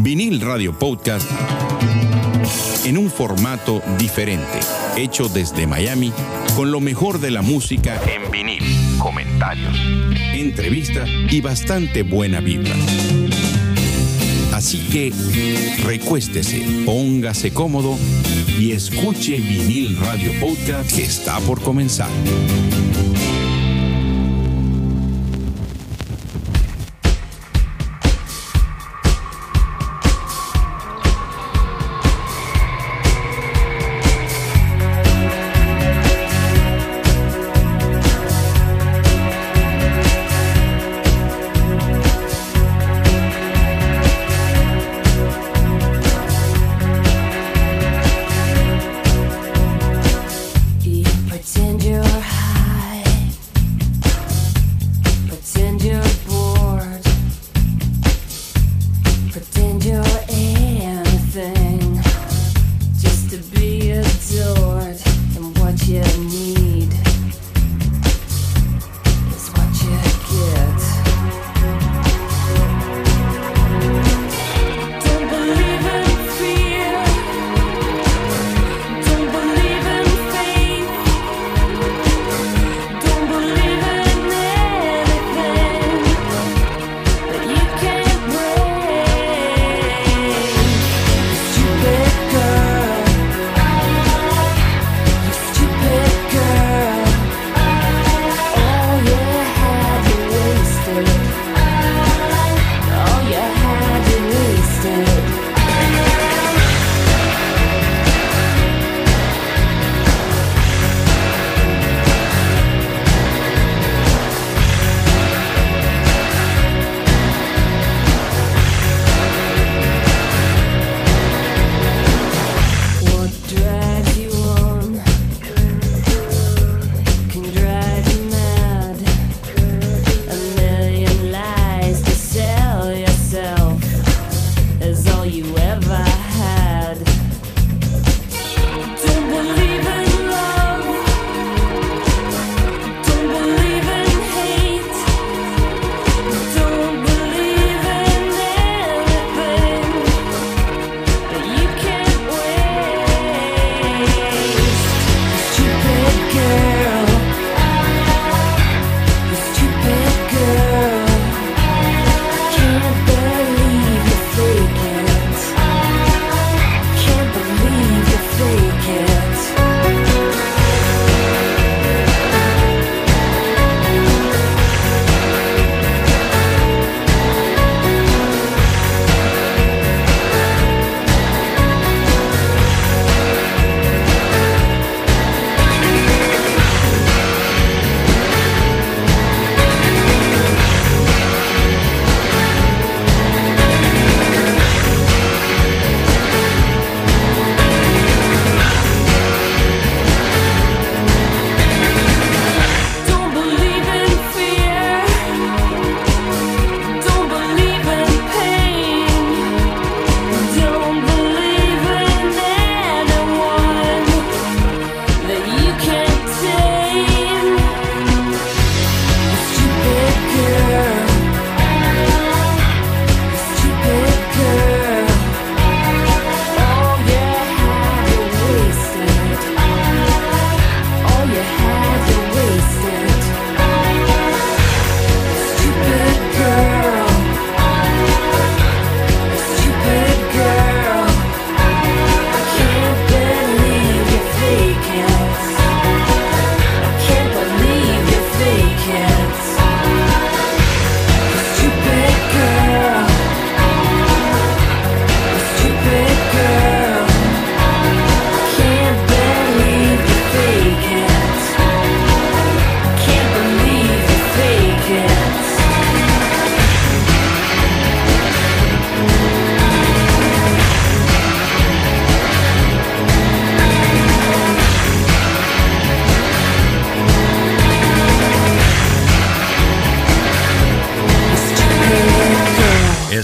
Vinil Radio Podcast en un formato diferente, hecho desde Miami con lo mejor de la música en vinil, comentarios, entrevistas y bastante buena vibra. Así que recuéstese, póngase cómodo y escuche Vinil Radio Podcast que está por comenzar. Bye.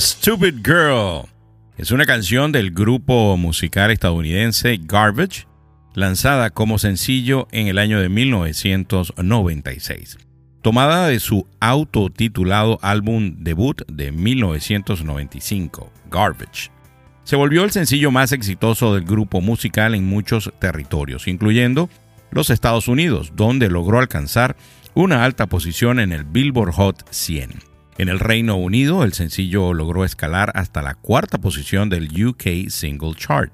Stupid Girl es una canción del grupo musical estadounidense Garbage, lanzada como sencillo en el año de 1996. tomada de su autotitulado álbum debut de 1995, Garbage. Se volvió el sencillo más exitoso del grupo musical en muchos territorios, incluyendo los Estados Unidos, donde logró alcanzar una alta posición en el Billboard Hot 100. En el Reino Unido, el sencillo logró escalar hasta la cuarta posición del UK Single Chart.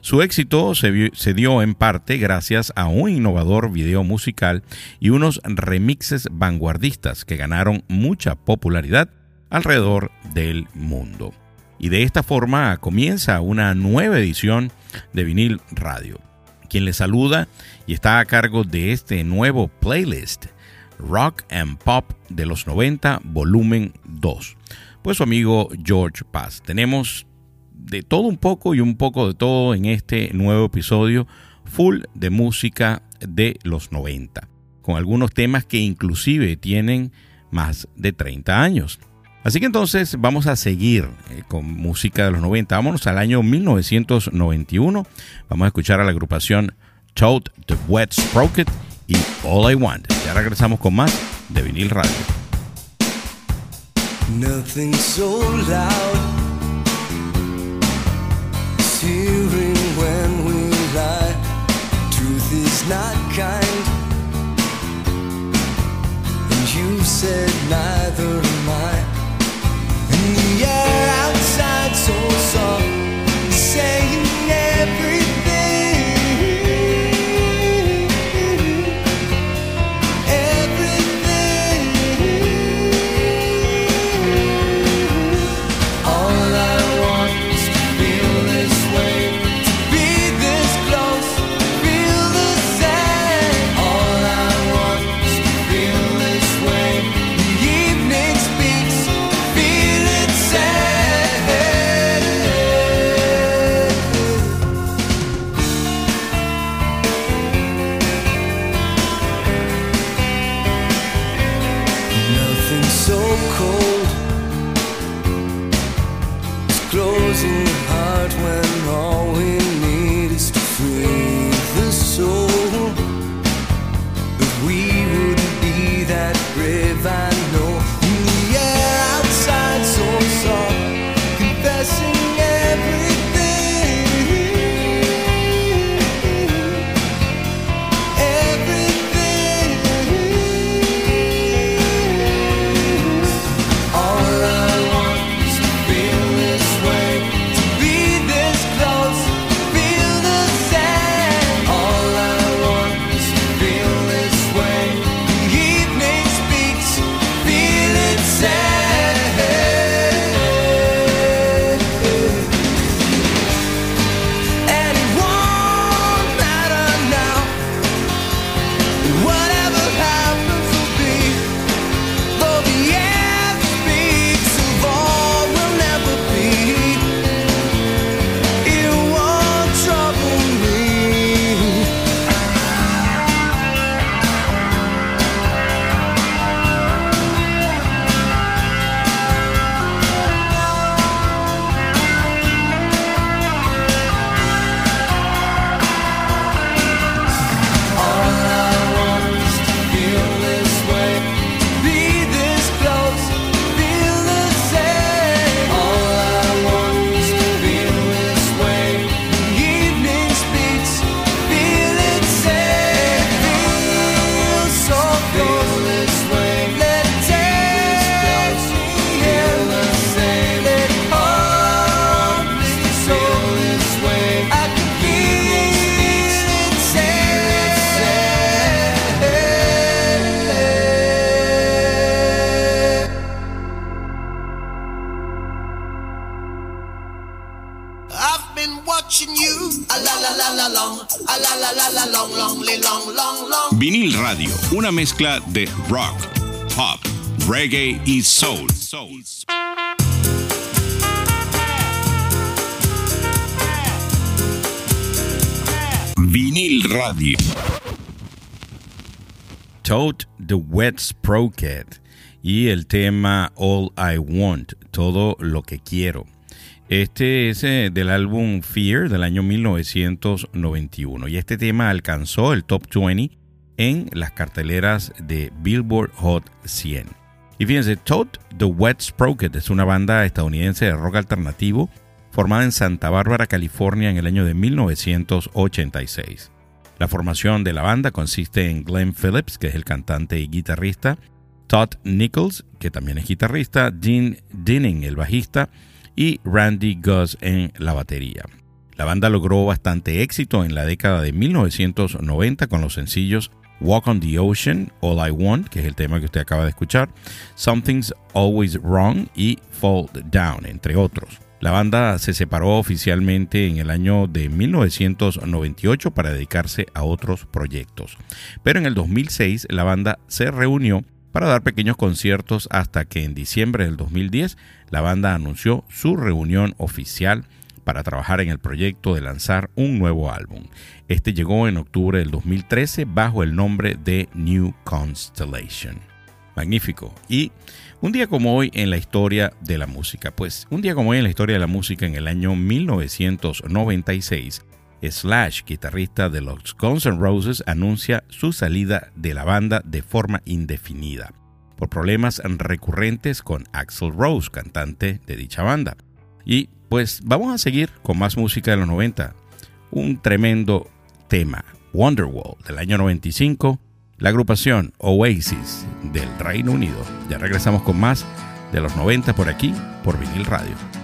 Su éxito se, dio en parte gracias a un innovador video musical y unos remixes vanguardistas que ganaron mucha popularidad alrededor del mundo. Y de esta forma comienza una nueva edición de Vinil Radio. Quien le saluda y está a cargo de este nuevo playlist Rock and Pop de los 90, volumen 2. Pues su amigo George Paz. Tenemos de todo un poco y un poco de todo en este nuevo episodio full de música de los 90, con algunos temas que inclusive tienen más de 30 años. Así que entonces vamos a seguir eh, con música de los 90. Vámonos al año 1991. Vamos a escuchar a la agrupación Toad the Wet Sprocket y All I Want. Ya regresamos con más de Vinil Radio. Nothing so loud. Hearing when we lie. Truth is not kind. And you said neither am I. And the air outside so soft. Saying everything. Una mezcla de rock, pop, reggae y soul. Vinil Radio. Toad the Wet Sprocket y el tema All I Want, todo lo que quiero. Este es eh, del álbum Fear del año 1991 y este tema alcanzó el top 20 en las carteleras de Billboard Hot 100. Y fíjense, Todd The Wet Sprocket es una banda estadounidense de rock alternativo formada en Santa Bárbara, California en el año de 1986. La formación de la banda consiste en Glenn Phillips, que es el cantante y guitarrista, Todd Nichols, que también es guitarrista, Dean Dinning, el bajista, y Randy Gus en la batería. La banda logró bastante éxito en la década de 1990 con los sencillos Walk on the Ocean, All I Want, que es el tema que usted acaba de escuchar, Something's Always Wrong y Fall Down, entre otros. La banda se separó oficialmente en el año de 1998 para dedicarse a otros proyectos. Pero en el 2006 la banda se reunió para dar pequeños conciertos hasta que en diciembre del 2010 la banda anunció su reunión oficial para trabajar en el proyecto de lanzar un nuevo álbum. Este llegó en octubre del 2013 bajo el nombre de New Constellation. Magnífico. Y un día como hoy en la historia de la música, pues un día como hoy en la historia de la música en el año 1996, Slash, guitarrista de los Guns N' Roses, anuncia su salida de la banda de forma indefinida por problemas recurrentes con Axel Rose, cantante de dicha banda. Y pues vamos a seguir con más música de los 90. Un tremendo tema, Wonderwall, del año 95, la agrupación Oasis del Reino Unido. Ya regresamos con más de los 90 por aquí, por Vinil Radio.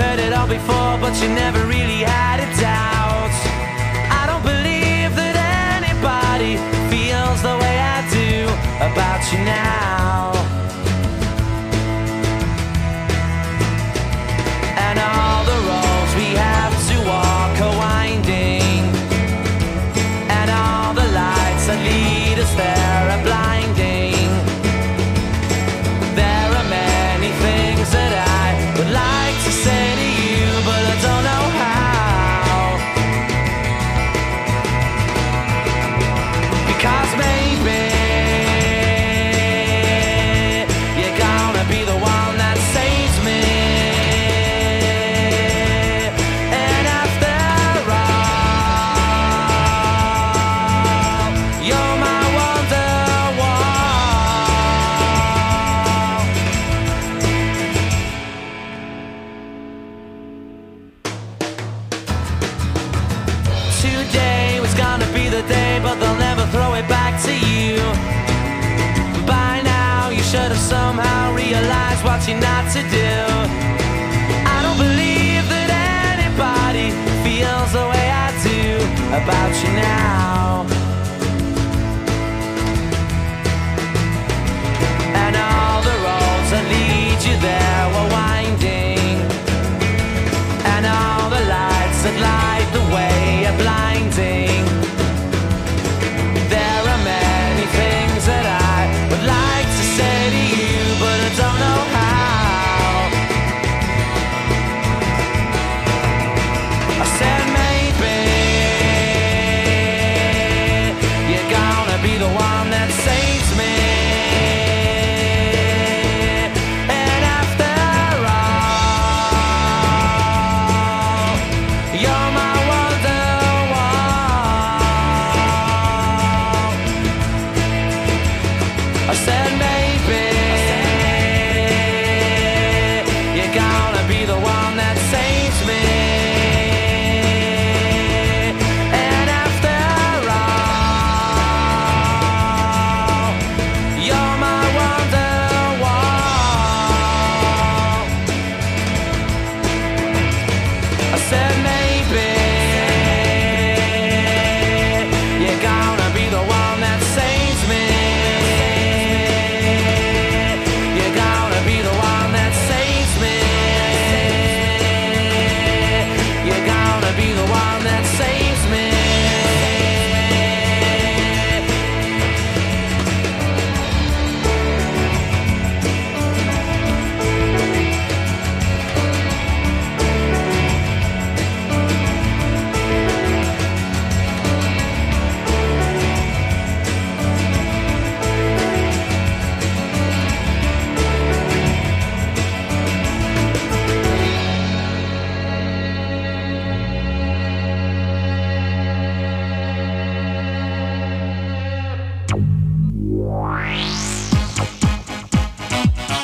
heard it all before, but you never really had a realized what you're not to do. I don't believe that anybody feels the way I do about you now. And all the roads that lead you there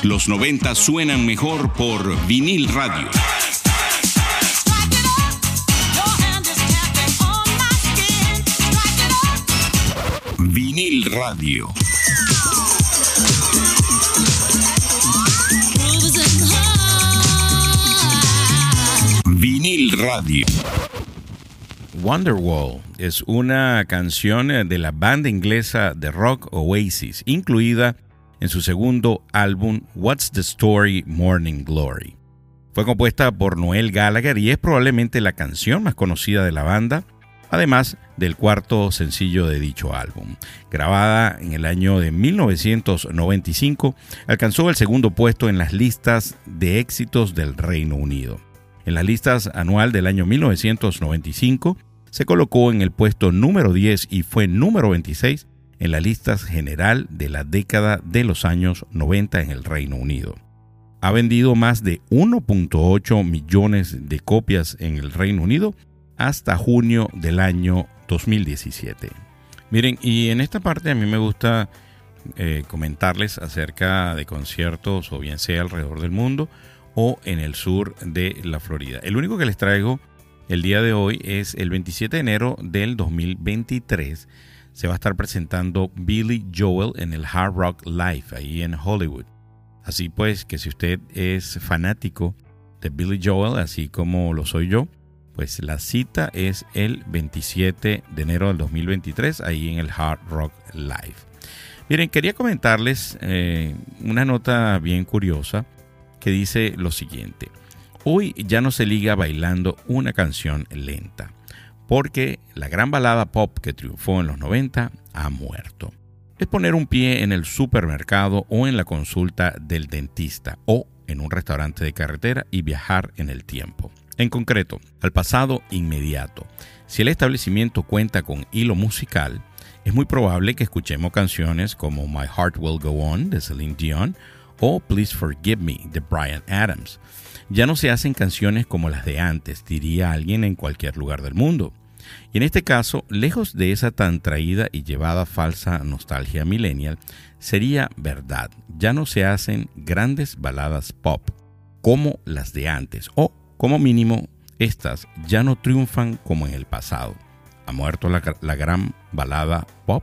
los 90 suenan mejor por vinil radio. Vinil radio. Vinil radio. Wonderwall es una canción de la banda inglesa de rock Oasis, incluida en su segundo álbum What's the Story Morning Glory. Fue compuesta por Noel Gallagher y es probablemente la canción más conocida de la banda, además del cuarto sencillo de dicho álbum. Grabada en el año de 1995, alcanzó el segundo puesto en las listas de éxitos del Reino Unido. En las listas anual del año 1995, se colocó en el puesto número 10 y fue número 26 en la lista general de la década de los años 90 en el Reino Unido. Ha vendido más de 1.8 millones de copias en el Reino Unido hasta junio del año 2017. Miren, y en esta parte a mí me gusta eh, comentarles acerca de conciertos, o bien sea alrededor del mundo o en el sur de la Florida. El único que les traigo el día de hoy es el 27 de enero del 2023. Se va a estar presentando Billy Joel en el Hard Rock Live ahí en Hollywood. Así pues, que si usted es fanático de Billy Joel, así como lo soy yo, pues la cita es el 27 de enero del 2023 ahí en el Hard Rock Live. Miren, quería comentarles eh, una nota bien curiosa que dice lo siguiente. Hoy ya no se liga bailando una canción lenta, porque la gran balada pop que triunfó en los 90 ha muerto. Es poner un pie en el supermercado o en la consulta del dentista o en un restaurante de carretera y viajar en el tiempo. En concreto, al pasado inmediato. Si el establecimiento cuenta con hilo musical, es muy probable que escuchemos canciones como My Heart Will Go On de Celine Dion o Please Forgive Me de Brian Adams. Ya no se hacen canciones como las de antes, diría alguien en cualquier lugar del mundo. Y en este caso, lejos de esa tan traída y llevada falsa nostalgia millennial, sería verdad. Ya no se hacen grandes baladas pop como las de antes, o como mínimo, estas ya no triunfan como en el pasado. ¿Ha muerto la, la gran balada pop?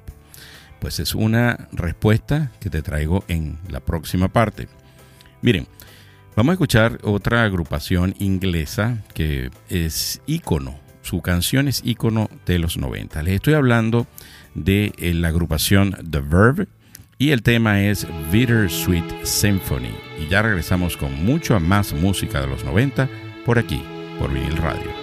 Pues es una respuesta que te traigo en la próxima parte. Miren, vamos a escuchar otra agrupación inglesa que es ícono. Su canción es ícono de los 90. Les estoy hablando de eh, la agrupación The Verve y el tema es Bittersweet Symphony. Y ya regresamos con mucha más música de los 90 por aquí, por Vinil Radio.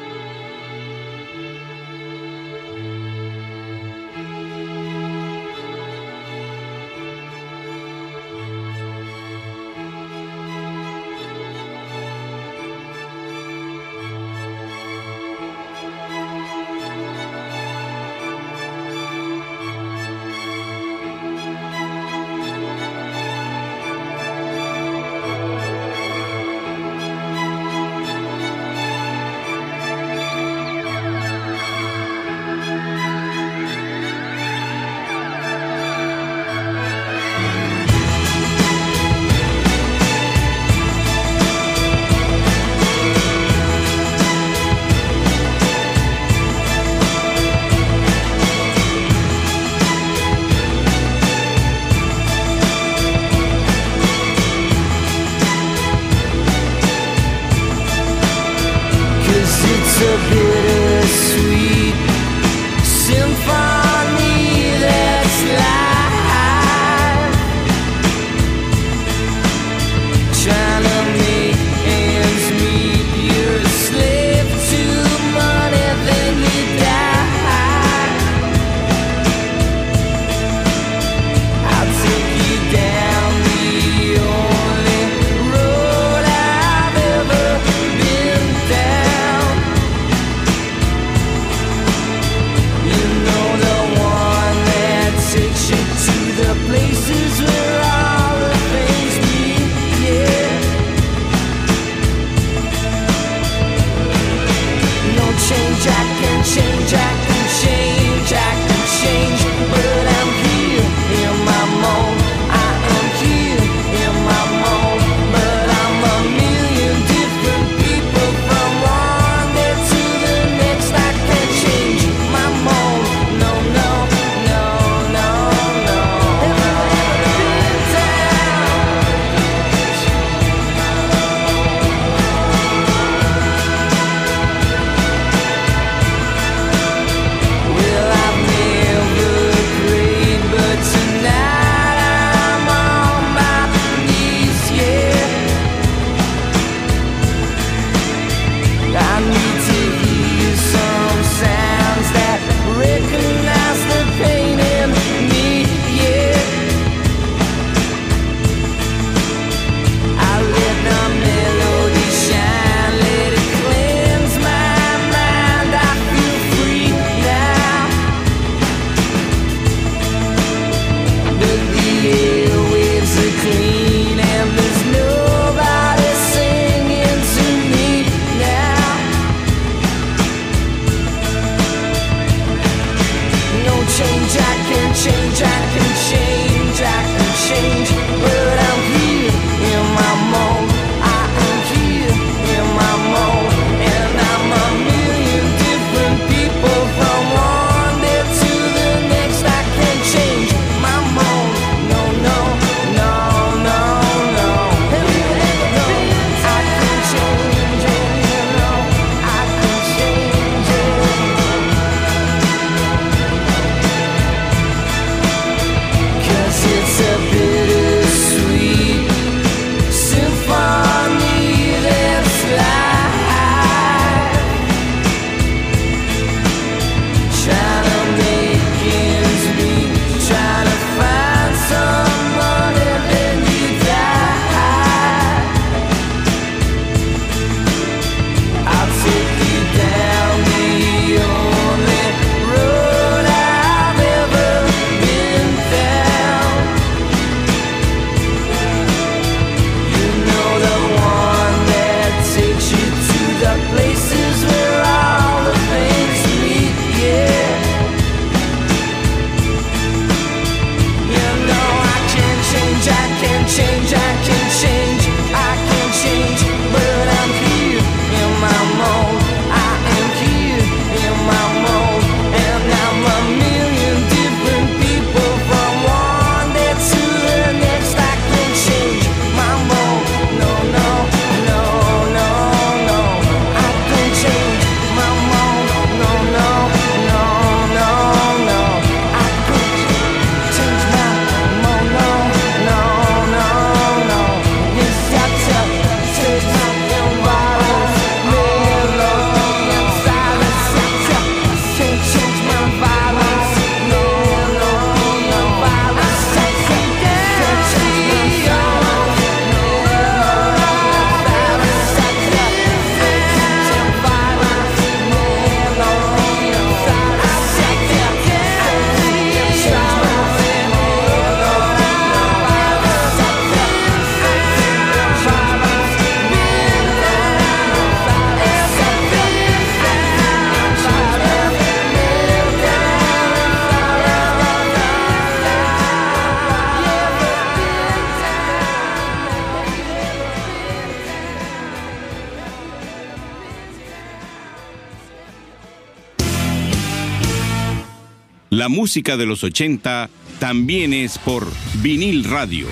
La música de los 80 también es por vinil radio.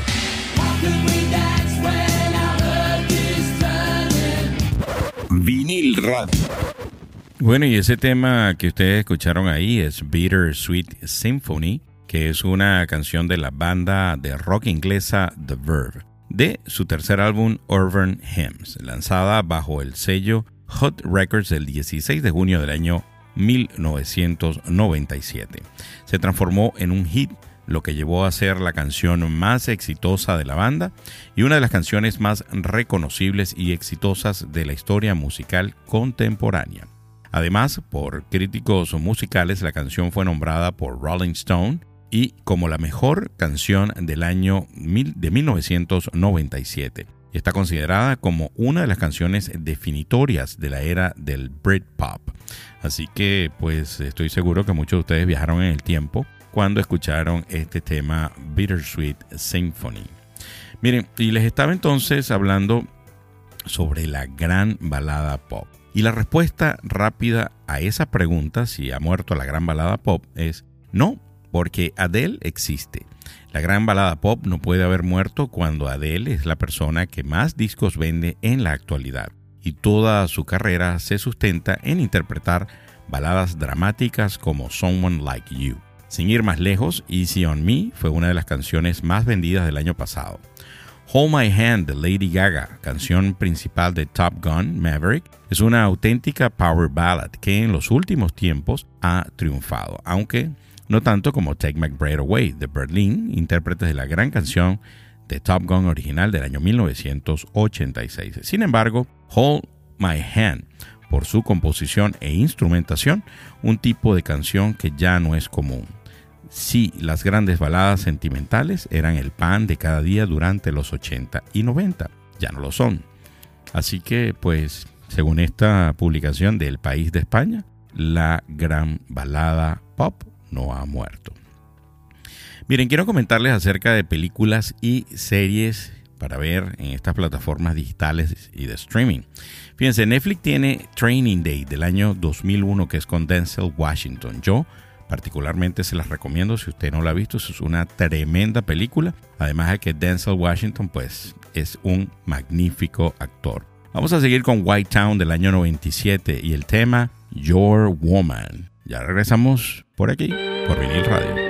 Vinil radio. Bueno, y ese tema que ustedes escucharon ahí es Bitter Sweet Symphony, que es una canción de la banda de rock inglesa The Verve, de su tercer álbum Urban Hymns, lanzada bajo el sello Hot Records el 16 de junio del año 1997. Se transformó en un hit, lo que llevó a ser la canción más exitosa de la banda y una de las canciones más reconocibles y exitosas de la historia musical contemporánea. Además, por críticos musicales, la canción fue nombrada por Rolling Stone y como la mejor canción del año de 1997. Está considerada como una de las canciones definitorias de la era del Britpop. Así que pues estoy seguro que muchos de ustedes viajaron en el tiempo cuando escucharon este tema Bittersweet Symphony. Miren, y les estaba entonces hablando sobre la gran balada pop. Y la respuesta rápida a esa pregunta, si ha muerto la gran balada pop, es no, porque Adele existe. La gran balada pop no puede haber muerto cuando Adele es la persona que más discos vende en la actualidad y toda su carrera se sustenta en interpretar baladas dramáticas como Someone Like You. Sin ir más lejos, Easy on Me fue una de las canciones más vendidas del año pasado. Hold My Hand de Lady Gaga, canción principal de Top Gun Maverick, es una auténtica power ballad que en los últimos tiempos ha triunfado, aunque no tanto como Take My Breath Away de Berlin, intérpretes de la gran canción de Top Gun original del año 1986. Sin embargo, Hold My Hand, por su composición e instrumentación, un tipo de canción que ya no es común. Sí, las grandes baladas sentimentales eran el pan de cada día durante los 80 y 90, ya no lo son. Así que, pues, según esta publicación del País de España, la gran balada pop no ha muerto. Miren, quiero comentarles acerca de películas y series para ver en estas plataformas digitales y de streaming. Fíjense, Netflix tiene Training Day del año 2001 que es con Denzel Washington. Yo particularmente se las recomiendo si usted no la ha visto, es una tremenda película. Además de que Denzel Washington pues es un magnífico actor. Vamos a seguir con White Town del año 97 y el tema Your Woman. Ya regresamos por aquí, por Vinil Radio.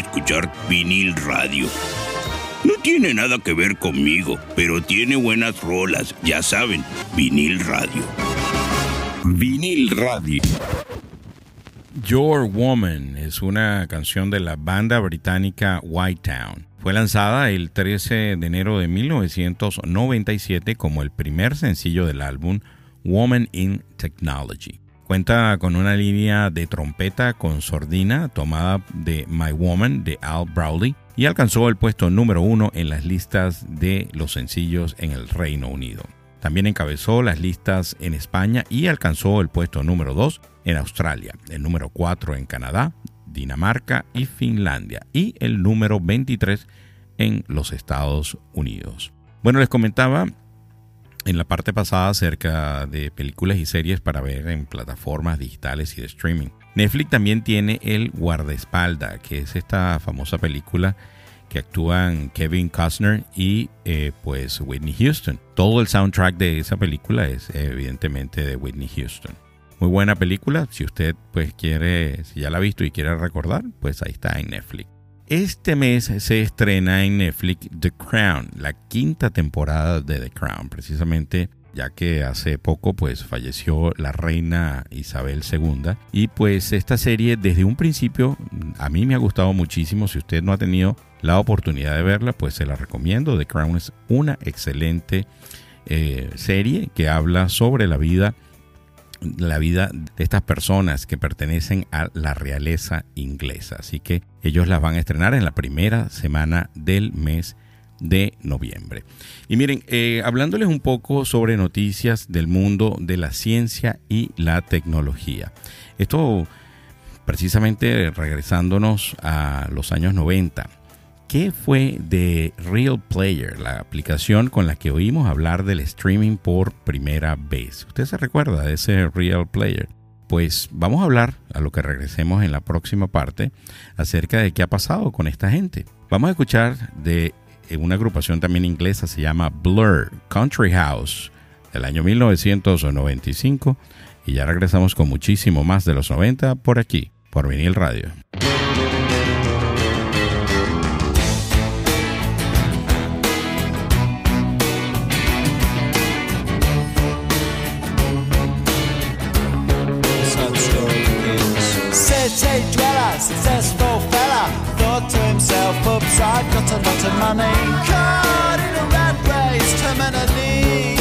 Escuchar vinil radio. No tiene nada que ver conmigo, pero tiene buenas rolas, ya saben, vinil radio. Vinil Radio. Your Woman es una canción de la banda británica White Town. Fue lanzada el 13 de enero de 1997 como el primer sencillo del álbum Woman in Technology. Cuenta con una línea de trompeta con sordina tomada de My Woman de Al Browley y alcanzó el puesto número uno en las listas de los sencillos en el Reino Unido. También encabezó las listas en España y alcanzó el puesto número 2 en Australia, el número 4 en Canadá, Dinamarca y Finlandia y el número 23 en los Estados Unidos. Bueno, les comentaba en la parte pasada acerca de películas y series para ver en plataformas digitales y de streaming. Netflix también tiene el Guardaespalda, que es esta famosa película que actúan Kevin Costner y eh, pues Whitney Houston. Todo el soundtrack de esa película es evidentemente de Whitney Houston. Muy buena película, si usted pues quiere, si ya la ha visto y quiere recordar, pues ahí está en Netflix. Este mes se estrena en Netflix The Crown, la quinta temporada de The Crown, precisamente ya que hace poco pues falleció la reina Isabel II y pues esta serie desde un principio a mí me ha gustado muchísimo. Si usted no ha tenido la oportunidad de verla pues se la recomiendo. The Crown es una excelente eh, serie que habla sobre la vida la vida de estas personas que pertenecen a la realeza inglesa así que ellos las van a estrenar en la primera semana del mes de noviembre. Y miren, eh, hablándoles un poco sobre noticias del mundo de la ciencia y la tecnología. Esto precisamente regresándonos a los años 90. ¿Qué fue de Real Player, la aplicación con la que oímos hablar del streaming por primera vez? ¿Usted se recuerda de ese Real Player? Pues vamos a hablar, a lo que regresemos en la próxima parte, acerca de qué ha pasado con esta gente. Vamos a escuchar de una agrupación también inglesa, se llama Blur Country House, del año 1995. Y ya regresamos con muchísimo más de los 90 por aquí, por Vinil Radio. Money. Caught in a rat race, terminally.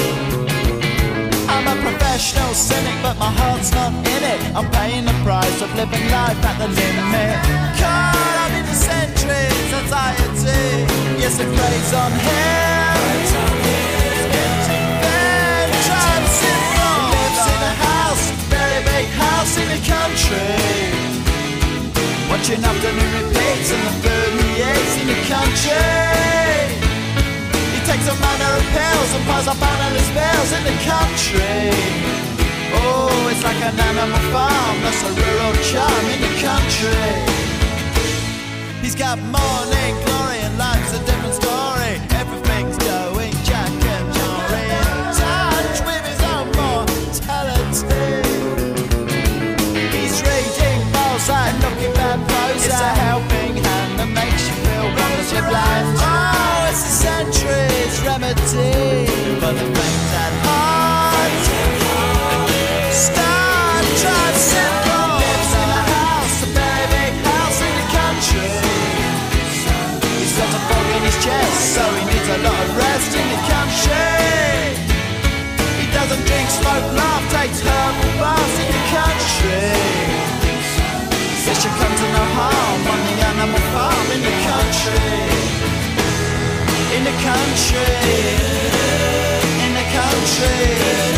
I'm a professional cynic, but my heart's not in it. I'm paying the price of living life at the limit. Caught up in the centuries, anxiety. Yes, it plays on him. Empty bed, transient lives in a house, very big house in the country. Watching afternoon repeats and the food he eats in the country. Of pills and piles up analyst bills in the country. Oh, it's like an animal farm, that's a rural charm in the country. He's got morning glory smoke, laugh, takes herbal baths in the country. Says you come to no harm on the animal farm in the country. In the country. In the country.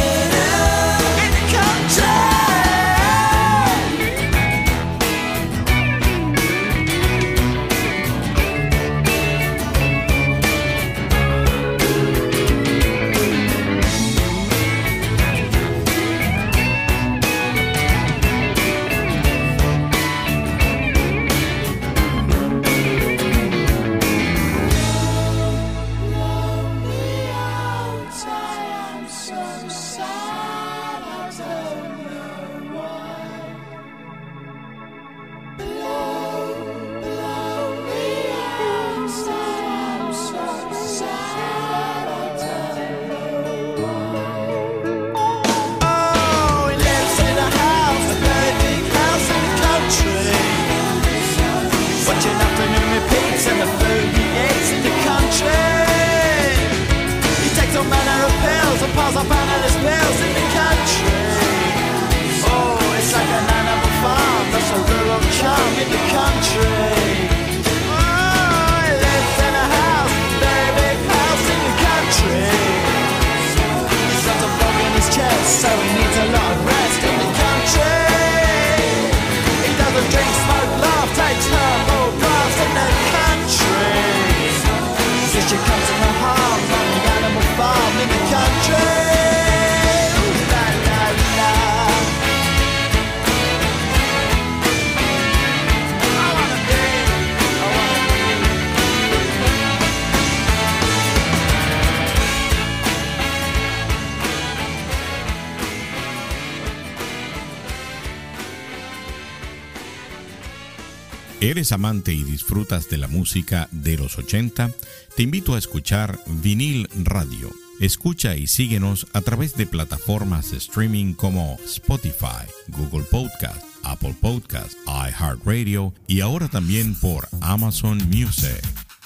¿Eres amante y disfrutas de la música de los 80? Te invito a escuchar Vinil Radio. Escucha y síguenos a través de plataformas de streaming como Spotify, Google Podcast, Apple Podcast, iHeartRadio y ahora también por Amazon Music.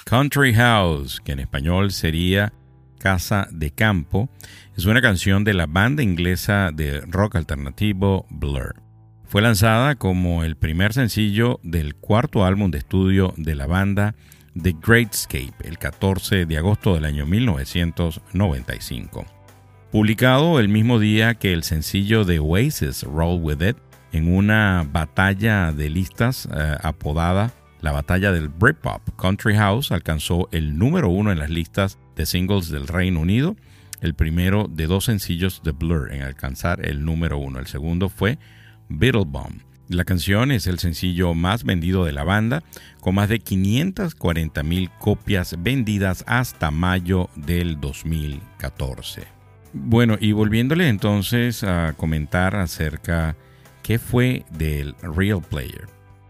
Country House, que en español sería Casa de Campo, es una canción de la banda inglesa de rock alternativo Blur. Fue lanzada como el primer sencillo del cuarto álbum de estudio de la banda The Greatscape el 14 de agosto del año 1995. Publicado el mismo día que el sencillo de Oasis Roll With It en una batalla de listas eh, apodada la batalla del Britpop, Country House alcanzó el número uno en las listas de singles del Reino Unido, el primero de dos sencillos de Blur en alcanzar el número uno. El segundo fue Beetlebum. La canción es el sencillo más vendido de la banda, con más de 540 mil copias vendidas hasta mayo del 2014. Bueno, y volviéndole entonces a comentar acerca qué fue del Real Player.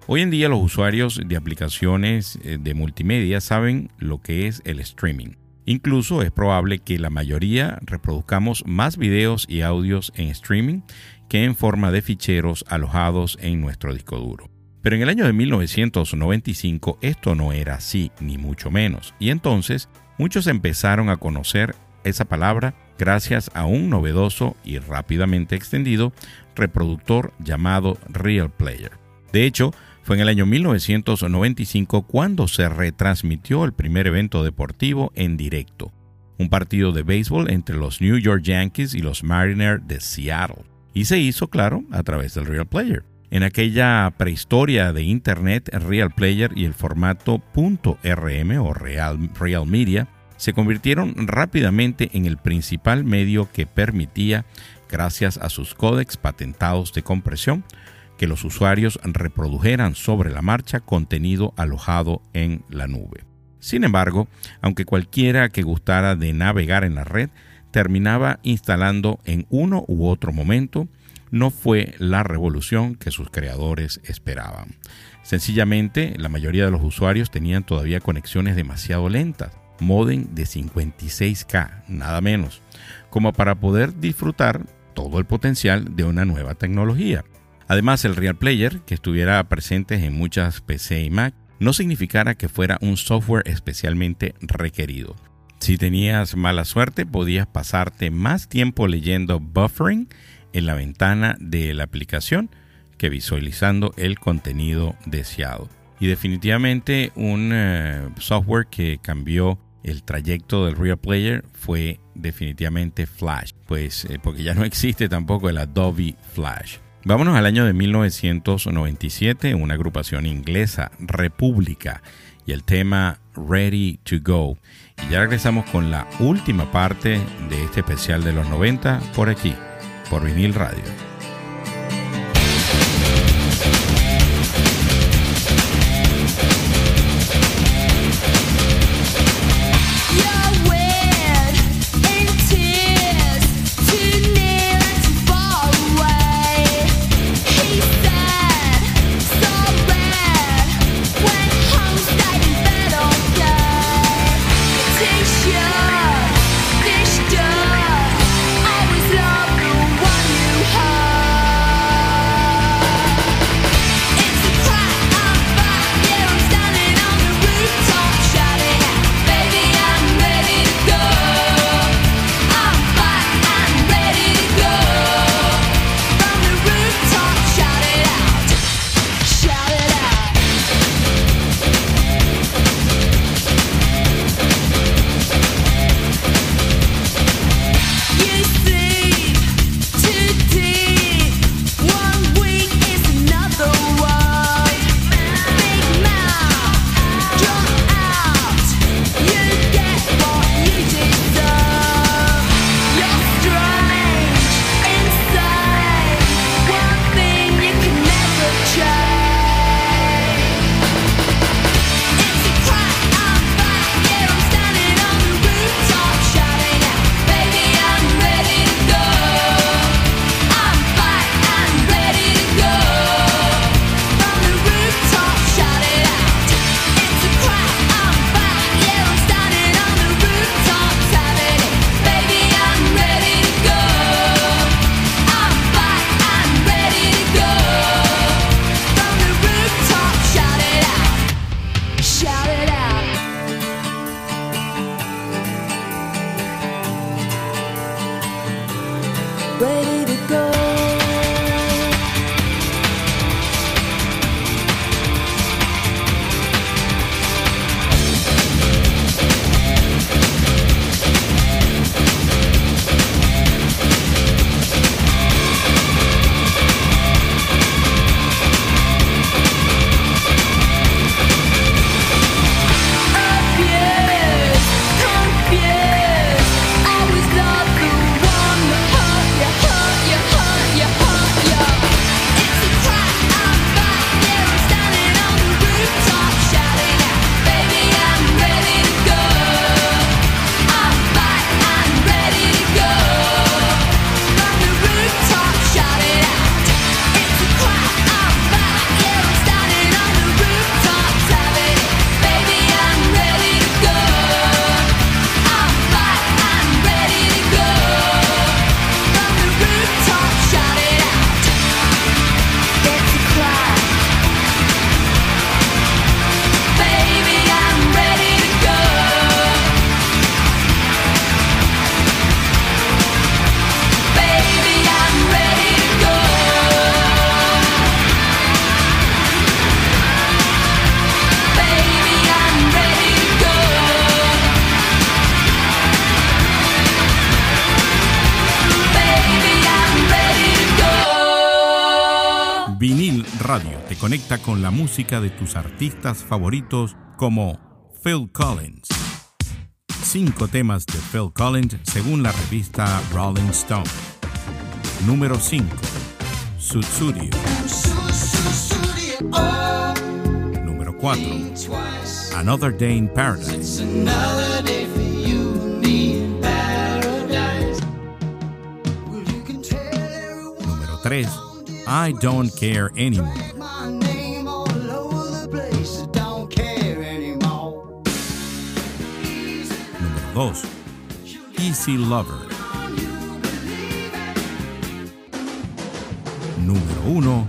Hoy en día los usuarios de aplicaciones eh, de multimedia saben lo que es el streaming. Incluso es probable que la mayoría reproduzcamos más videos y audios en streaming que en forma de ficheros alojados en nuestro disco duro. Pero en el año de 1995 esto no era así, ni mucho menos, y entonces muchos empezaron a conocer esa palabra gracias a un novedoso y rápidamente extendido reproductor llamado Real Player. De hecho, fue en el año 1995 cuando se retransmitió el primer evento deportivo en directo, un partido de béisbol entre los New York Yankees y los Mariners de Seattle, y se hizo, claro, a través del Real Player. En aquella prehistoria de Internet, Real Player y el formato .rm o Real, Real Media se convirtieron rápidamente en el principal medio que permitía, gracias a sus códecs patentados de compresión, que los usuarios reprodujeran sobre la marcha contenido alojado en la nube. Sin embargo, aunque cualquiera que gustara de navegar en la red terminaba instalando en uno u otro momento, no fue la revolución que sus creadores esperaban. Sencillamente, la mayoría de los usuarios tenían todavía conexiones demasiado lentas, modem de 56K, nada menos, como para poder disfrutar todo el potencial de una nueva tecnología. Además, el Real Player, que estuviera presente en muchas PC y Mac, no significara que fuera un software especialmente requerido. Si tenías mala suerte, podías pasarte más tiempo leyendo buffering en la ventana de la aplicación que visualizando el contenido deseado. Y definitivamente un eh, software que cambió el trayecto del Real Player fue definitivamente Flash, pues eh, porque ya no existe tampoco el Adobe Flash. Vámonos al año de 1997, una agrupación inglesa, República, y el tema Ready to Go. Y ya regresamos con la última parte de este especial de los 90 por aquí, por vinil radio. Con la música de tus artistas favoritos como Phil Collins. Cinco temas de Phil Collins según la revista Rolling Stone. Número 5. Sutsurio. Número 4. Another Day in Paradise. Número 3. I Don't Care Anymore. 2. Easy Lover. Número 1.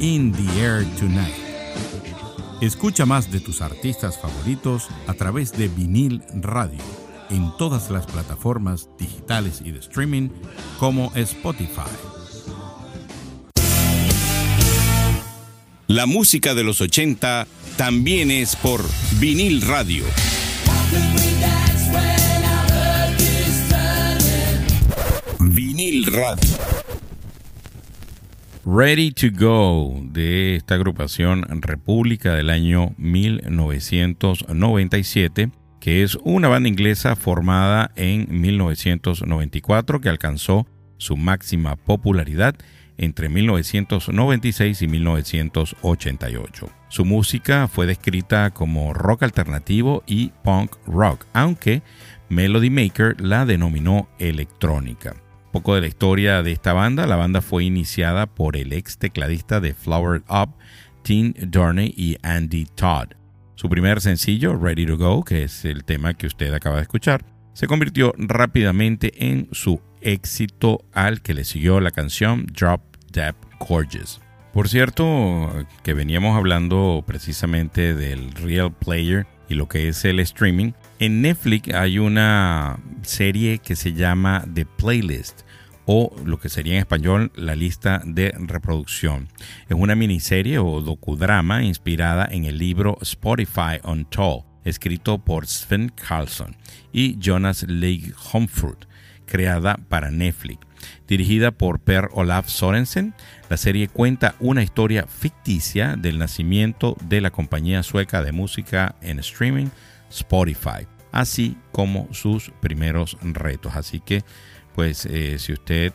In the Air Tonight. Escucha más de tus artistas favoritos a través de vinil radio en todas las plataformas digitales y de streaming como Spotify. La música de los 80 también es por vinil radio. Ready to Go de esta agrupación República del año 1997, que es una banda inglesa formada en 1994 que alcanzó su máxima popularidad entre 1996 y 1988. Su música fue descrita como rock alternativo y punk rock, aunque Melody Maker la denominó electrónica poco de la historia de esta banda. La banda fue iniciada por el ex tecladista de Flower Up, Tim Dorney y Andy Todd. Su primer sencillo, Ready to Go, que es el tema que usted acaba de escuchar, se convirtió rápidamente en su éxito al que le siguió la canción Drop Dead Gorgeous. Por cierto, que veníamos hablando precisamente del Real Player y lo que es el streaming. En Netflix hay una serie que se llama The Playlist o lo que sería en español la lista de reproducción. Es una miniserie o docudrama inspirada en el libro Spotify Untold, escrito por Sven Carlson y Jonas Leigh Humfrud, creada para Netflix. Dirigida por Per Olaf Sorensen, la serie cuenta una historia ficticia del nacimiento de la compañía sueca de música en streaming Spotify, así como sus primeros retos. Así que, pues, eh, si usted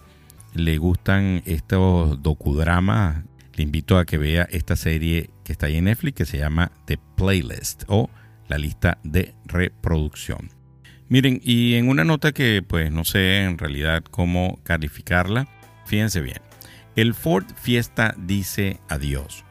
le gustan estos docudramas, le invito a que vea esta serie que está ahí en Netflix que se llama The Playlist o la lista de reproducción. Miren, y en una nota que pues no sé en realidad cómo calificarla, fíjense bien. El Ford Fiesta dice adiós.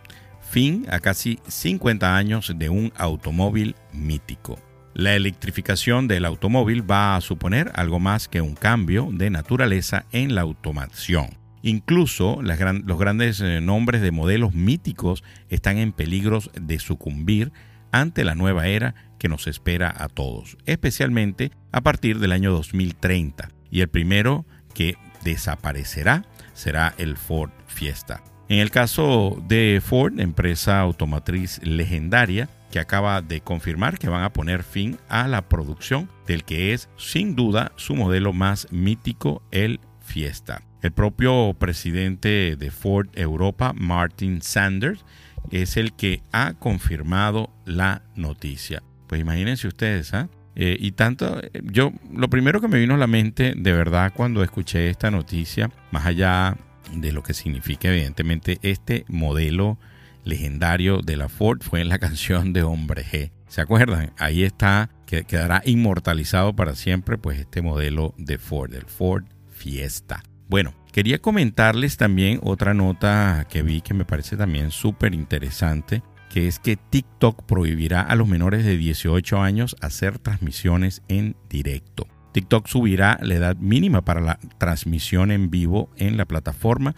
Fin a casi 50 años de un automóvil mítico. La electrificación del automóvil va a suponer algo más que un cambio de naturaleza en la automación. Incluso los grandes eh, nombres de modelos míticos están en peligros de sucumbir ante la nueva era que nos espera a todos, especialmente a partir del año 2030. Y el primero que desaparecerá será el Ford Fiesta. En el caso de Ford, empresa automotriz legendaria, que acaba de confirmar que van a poner fin a la producción del que es sin duda su modelo más mítico, el Fiesta. El propio presidente de Ford Europa, Martin Sanders, es el que ha confirmado la noticia. Pues imagínense ustedes, ¿ah? Eh, y tanto, yo, lo primero que me vino a la mente, de verdad, cuando escuché esta noticia, más allá de lo que significa, evidentemente, este modelo legendario de la Ford fue en la canción de Hombre G. ¿Se acuerdan? Ahí está, que quedará inmortalizado para siempre, pues este modelo de Ford, el Ford Fiesta. Bueno, quería comentarles también otra nota que vi que me parece también súper interesante, que es que TikTok prohibirá a los menores de 18 años hacer transmisiones en directo. TikTok subirá la edad mínima para la transmisión en vivo en la plataforma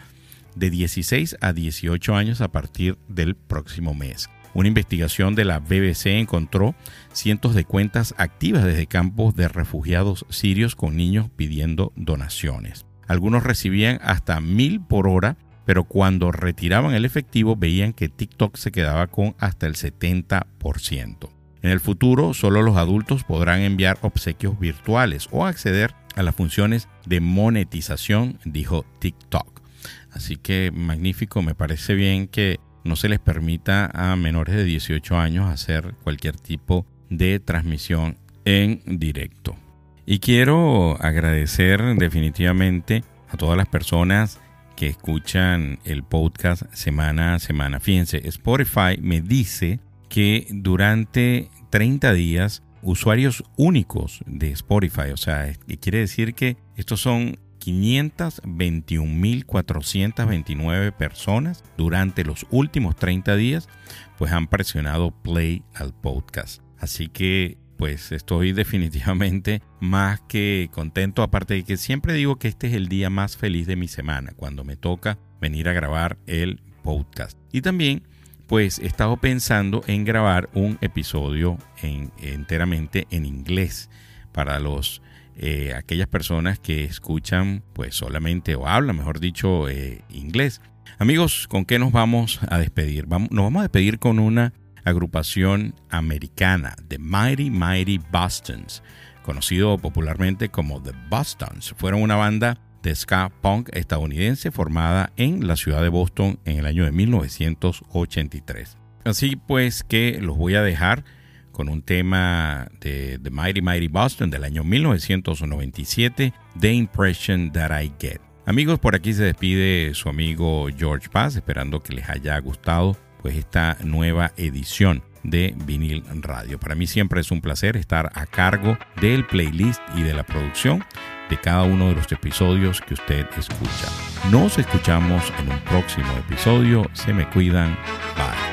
de 16 a 18 años a partir del próximo mes. Una investigación de la BBC encontró cientos de cuentas activas desde campos de refugiados sirios con niños pidiendo donaciones. Algunos recibían hasta mil por hora, pero cuando retiraban el efectivo veían que TikTok se quedaba con hasta el 70%. En el futuro, solo los adultos podrán enviar obsequios virtuales o acceder a las funciones de monetización, dijo TikTok. Así que magnífico, me parece bien que no se les permita a menores de 18 años hacer cualquier tipo de transmisión en directo. Y quiero agradecer definitivamente a todas las personas que escuchan el podcast semana a semana. Fíjense, Spotify me dice que durante 30 días usuarios únicos de Spotify, o sea, quiere decir que estos son 521.429 personas durante los últimos 30 días, pues han presionado play al podcast. Así que pues estoy definitivamente más que contento, aparte de que siempre digo que este es el día más feliz de mi semana, cuando me toca venir a grabar el podcast. Y también pues he estado pensando en grabar un episodio en, enteramente en inglés para los eh, aquellas personas que escuchan pues solamente o hablan, mejor dicho, eh, inglés. Amigos, ¿con qué nos vamos a despedir? Vamos, nos vamos a despedir con una agrupación americana, The Mighty Mighty Bostons, conocido popularmente como The Bostons. Fueron una banda de ska punk estadounidense formada en la ciudad de Boston en el año de 1983. Así pues que los voy a dejar con un tema de The Mighty Mighty Boston del año 1997, The Impression That I Get. Amigos, por aquí se despide su amigo George Paz, esperando que les haya gustado pues esta nueva edición de Vinil Radio. Para mí siempre es un placer estar a cargo del playlist y de la producción de cada uno de los episodios que usted escucha. Nos escuchamos en un próximo episodio. Se me cuidan. Bye.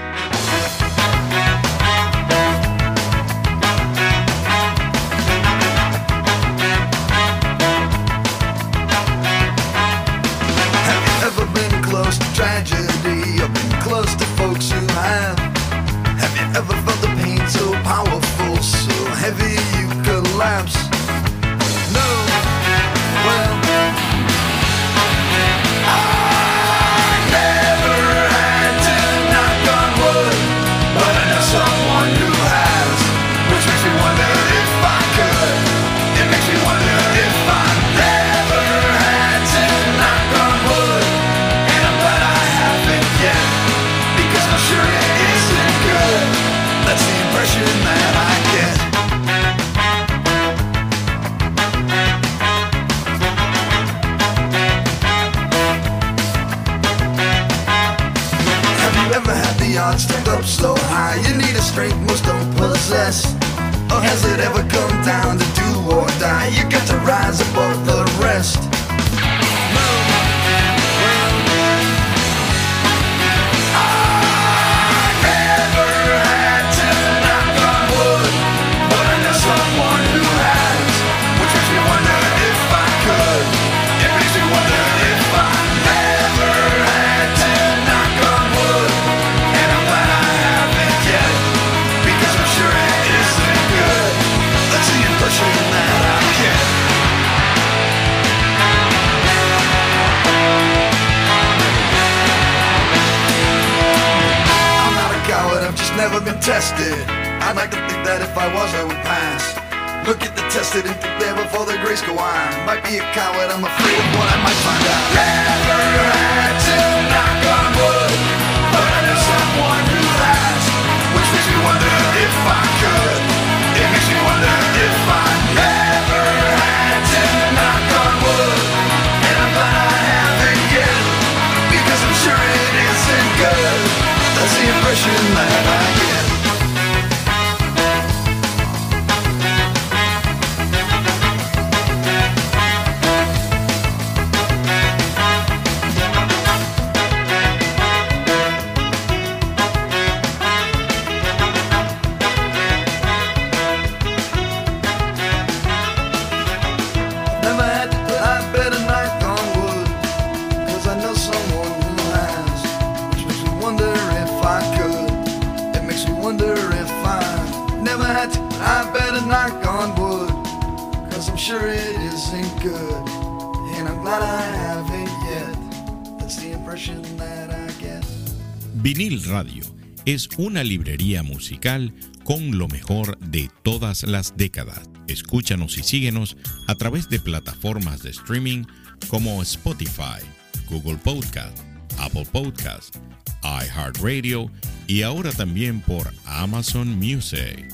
Es una librería musical con lo mejor de todas las décadas. Escúchanos y síguenos a través de plataformas de streaming como Spotify, Google Podcast, Apple Podcast, iHeartRadio y ahora también por Amazon Music.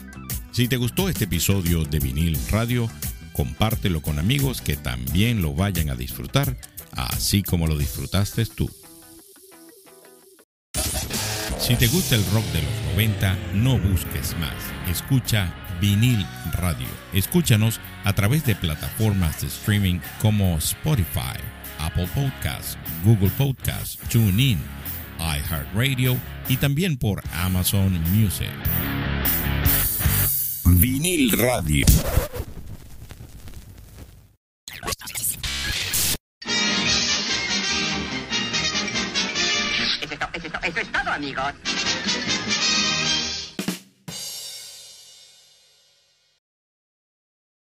Si te gustó este episodio de Vinil Radio, compártelo con amigos que también lo vayan a disfrutar, así como lo disfrutaste tú. Si te gusta el rock de los 90, no busques más. Escucha Vinil Radio. Escúchanos a través de plataformas de streaming como Spotify, Apple Podcasts, Google Podcasts, TuneIn, iHeartRadio y también por Amazon Music. Vinil Radio. Eso es amigos.